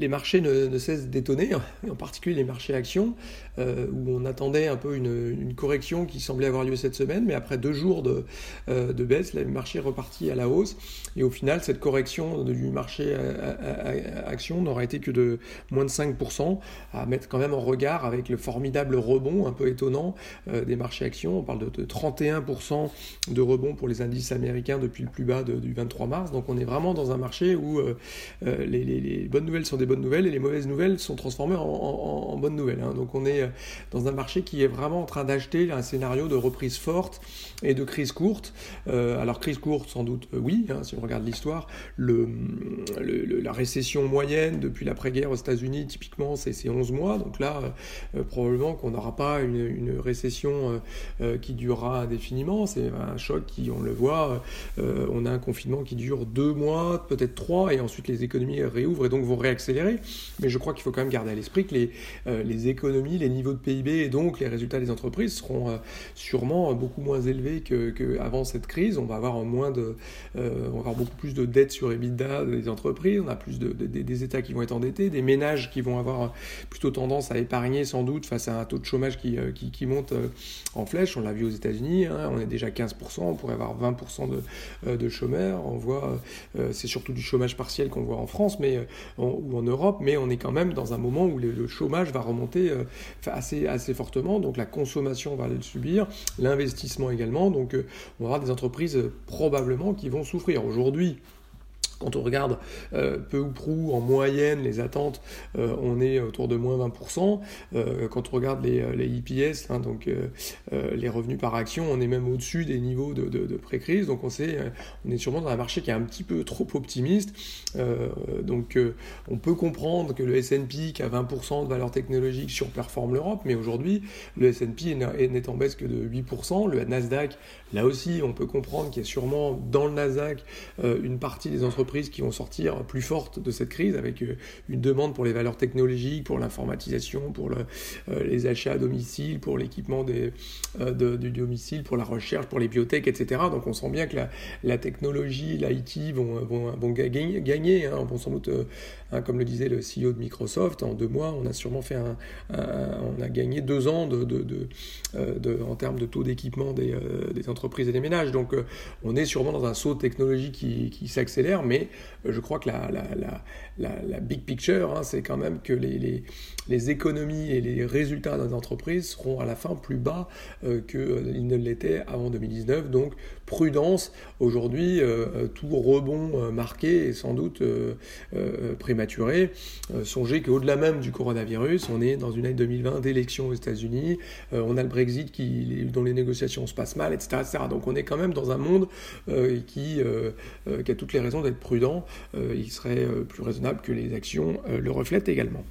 les marchés ne, cessent d'étonner, en particulier les marchés actions, euh, où on attendait un peu une, correction qui semblait avoir lieu cette semaine, mais après deux jours de, euh, baisse, le marché est reparti à la hausse, et au final, cette correction du marché actions n'aura été que de moins de 5%, à mettre quand même en regard avec le formidable rebond un peu étonnant euh, des marchés actions. On parle de, 31% de rebond pour les indices américains depuis le plus bas du 23 mars, donc on est vraiment dans un marché où les, les bonnes nouvelles sont des bonnes nouvelles et les mauvaises nouvelles sont transformées en, bonnes nouvelles. Hein. Donc on est euh, dans un marché qui est vraiment en train d'acheter un scénario de reprise forte et de crise courte. Euh, alors crise courte, sans doute, euh, oui, hein, si on regarde l'histoire, le, la récession moyenne depuis l'après-guerre aux États-Unis, typiquement, c'est 11 mois. Donc là, probablement qu'on n'aura pas une, récession qui durera indéfiniment. C'est un choc qui, on le voit, on a un confinement qui dure deux mois, peut-être trois, et ensuite les économies réouvrent et donc vont réaccélérer mais je crois qu'il faut quand même garder à l'esprit que les, euh, les, économies, les niveaux de PIB et donc les résultats des entreprises seront euh, sûrement beaucoup moins élevés qu'avant cette crise. On va avoir moins de, euh, on va avoir beaucoup plus de dettes sur EBITDA des entreprises, on a plus de, des États qui vont être endettés, des ménages qui vont avoir plutôt tendance à épargner sans doute face à un taux de chômage qui, qui, monte en flèche. On l'a vu aux États-Unis, hein, on est déjà 15%, on pourrait avoir 20% de, de chômeurs. On voit, c'est surtout du chômage partiel qu'on voit en France, mais ou Europe, mais on est quand même dans un moment où le, chômage va remonter euh, assez, assez fortement, donc la consommation va le subir, l'investissement également, donc euh, on aura des entreprises euh, probablement qui vont souffrir. Aujourd'hui, quand on regarde euh, peu ou prou en moyenne les attentes, euh, on est autour de moins 20%. Euh, quand on regarde les, les EPS, hein, donc les revenus par action, on est même au-dessus des niveaux de, de, pré-crise. Donc on, sait, on est sûrement dans un marché qui est un petit peu trop optimiste. donc on peut comprendre que le S&P qui a 20% de valeur technologique surperforme l'Europe, mais aujourd'hui le S&P n'est en baisse que de 8%. Le Nasdaq, là aussi, on peut comprendre qu'il y a sûrement dans le Nasdaq une partie des entreprises qui vont sortir plus fortes de cette crise avec euh, une demande pour les valeurs technologiques, pour l'informatisation, pour euh, les achats à domicile, pour l'équipement euh, du domicile, pour la recherche, pour les biotech, etc. Donc on sent bien que la, technologie, l'IT vont, vont, gagner, hein. vont sans doute, hein, comme le disait le CEO de Microsoft, en deux mois, on a sûrement fait un, on a gagné deux ans de, de, en termes de taux d'équipement des, entreprises et des ménages. Donc on est sûrement dans un saut de technologie qui, qui s'accélère, mais euh, je crois que la, big picture, hein, c'est quand même que les, économies et les résultats des entreprises seront à la fin plus bas euh, qu'ils euh, ne l'étaient avant 2019. Donc prudence, aujourd'hui, tout rebond marqué est sans doute prématuré. songez qu'au-delà même du coronavirus, on est dans une année 2020 d'élections aux États-Unis, on a le Brexit qui, dont les négociations se passent mal, etc.. Donc on est quand même dans un monde qui, qui a toutes les raisons d'être prudent, euh, il serait euh, plus raisonnable que les actions euh, le reflètent également.